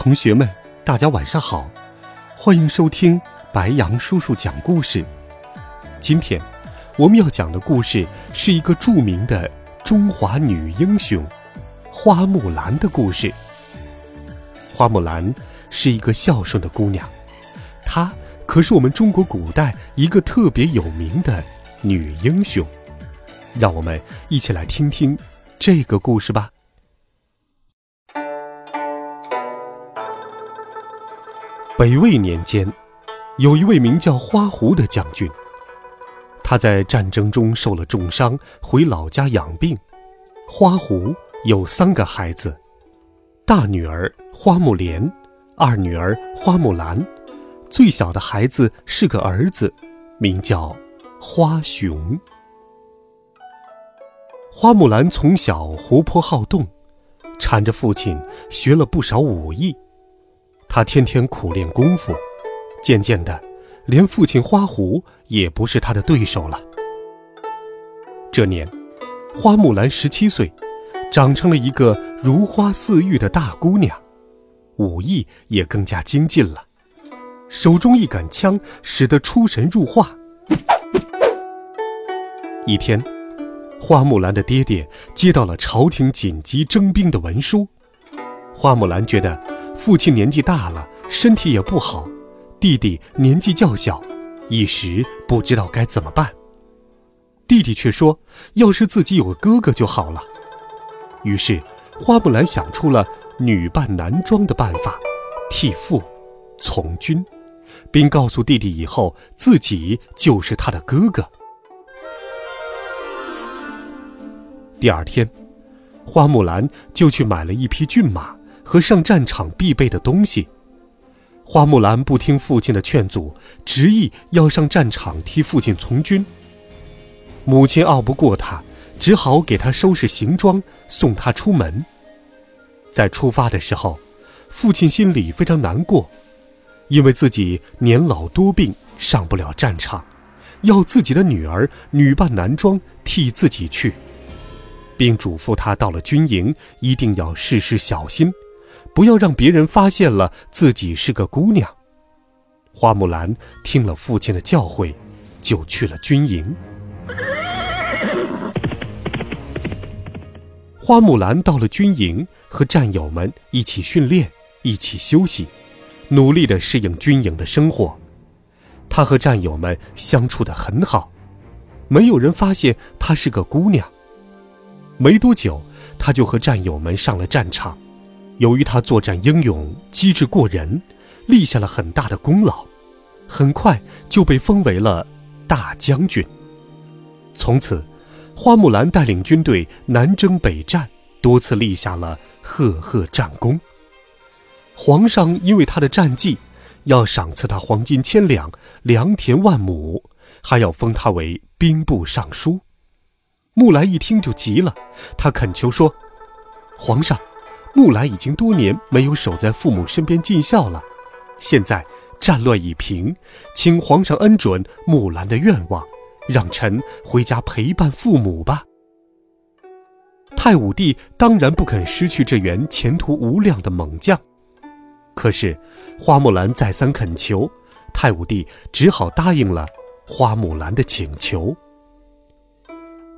同学们，大家晚上好，欢迎收听白杨叔叔讲故事。今天我们要讲的故事是一个著名的中华女英雄花木兰的故事。花木兰是一个孝顺的姑娘，她可是我们中国古代一个特别有名的女英雄。让我们一起来听听这个故事吧。北魏年间，有一位名叫花胡的将军。他在战争中受了重伤，回老家养病。花胡有三个孩子：大女儿花木莲，二女儿花木兰，最小的孩子是个儿子，名叫花雄。花木兰从小活泼好动，缠着父亲学了不少武艺。他天天苦练功夫，渐渐的，连父亲花狐也不是他的对手了。这年，花木兰十七岁，长成了一个如花似玉的大姑娘，武艺也更加精进了，手中一杆枪使得出神入化。一天，花木兰的爹爹接到了朝廷紧急征兵的文书，花木兰觉得。父亲年纪大了，身体也不好，弟弟年纪较小，一时不知道该怎么办。弟弟却说：“要是自己有个哥哥就好了。”于是，花木兰想出了女扮男装的办法，替父从军，并告诉弟弟以后自己就是他的哥哥。第二天，花木兰就去买了一匹骏马。和上战场必备的东西，花木兰不听父亲的劝阻，执意要上战场替父亲从军。母亲拗不过他，只好给他收拾行装，送他出门。在出发的时候，父亲心里非常难过，因为自己年老多病，上不了战场，要自己的女儿女扮男装替自己去，并嘱咐他到了军营一定要事事小心。不要让别人发现了自己是个姑娘。花木兰听了父亲的教诲，就去了军营。花木兰到了军营，和战友们一起训练，一起休息，努力的适应军营的生活。她和战友们相处的很好，没有人发现她是个姑娘。没多久，她就和战友们上了战场。由于他作战英勇、机智过人，立下了很大的功劳，很快就被封为了大将军。从此，花木兰带领军队南征北战，多次立下了赫赫战功。皇上因为他的战绩，要赏赐他黄金千两、良田万亩，还要封他为兵部尚书。木兰一听就急了，他恳求说：“皇上。”木兰已经多年没有守在父母身边尽孝了，现在战乱已平，请皇上恩准木兰的愿望，让臣回家陪伴父母吧。太武帝当然不肯失去这员前途无量的猛将，可是花木兰再三恳求，太武帝只好答应了花木兰的请求。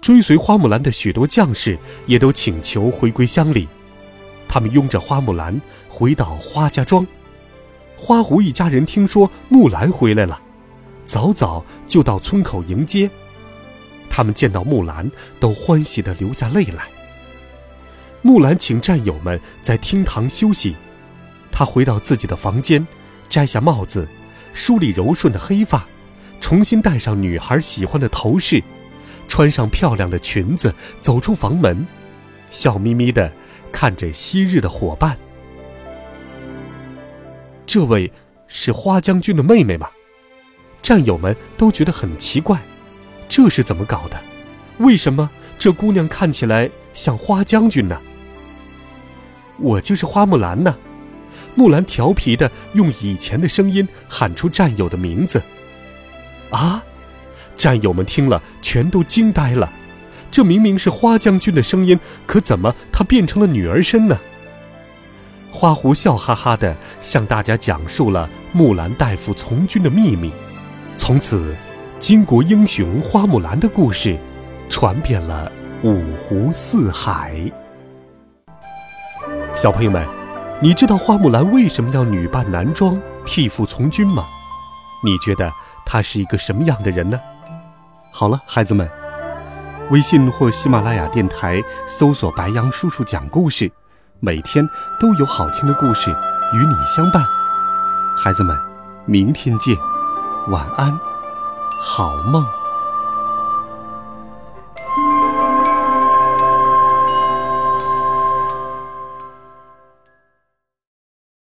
追随花木兰的许多将士也都请求回归乡里。他们拥着花木兰回到花家庄，花狐一家人听说木兰回来了，早早就到村口迎接。他们见到木兰，都欢喜地流下泪来。木兰请战友们在厅堂休息，她回到自己的房间，摘下帽子，梳理柔顺的黑发，重新戴上女孩喜欢的头饰，穿上漂亮的裙子，走出房门，笑眯眯的。看着昔日的伙伴，这位是花将军的妹妹吗？战友们都觉得很奇怪，这是怎么搞的？为什么这姑娘看起来像花将军呢？我就是花木兰呢。木兰调皮的用以前的声音喊出战友的名字。啊！战友们听了全都惊呆了，这明明是花将军的声音，可怎么他变成了女儿身呢？花狐笑哈哈的向大家讲述了木兰代父从军的秘密。从此，巾帼英雄花木兰的故事传遍了五湖四海。小朋友们，你知道花木兰为什么要女扮男装替父从军吗？你觉得她是一个什么样的人呢？好了，孩子们，微信或喜马拉雅电台搜索“白羊叔叔讲故事”，每天都有好听的故事与你相伴。孩子们，明天见，晚安，好梦。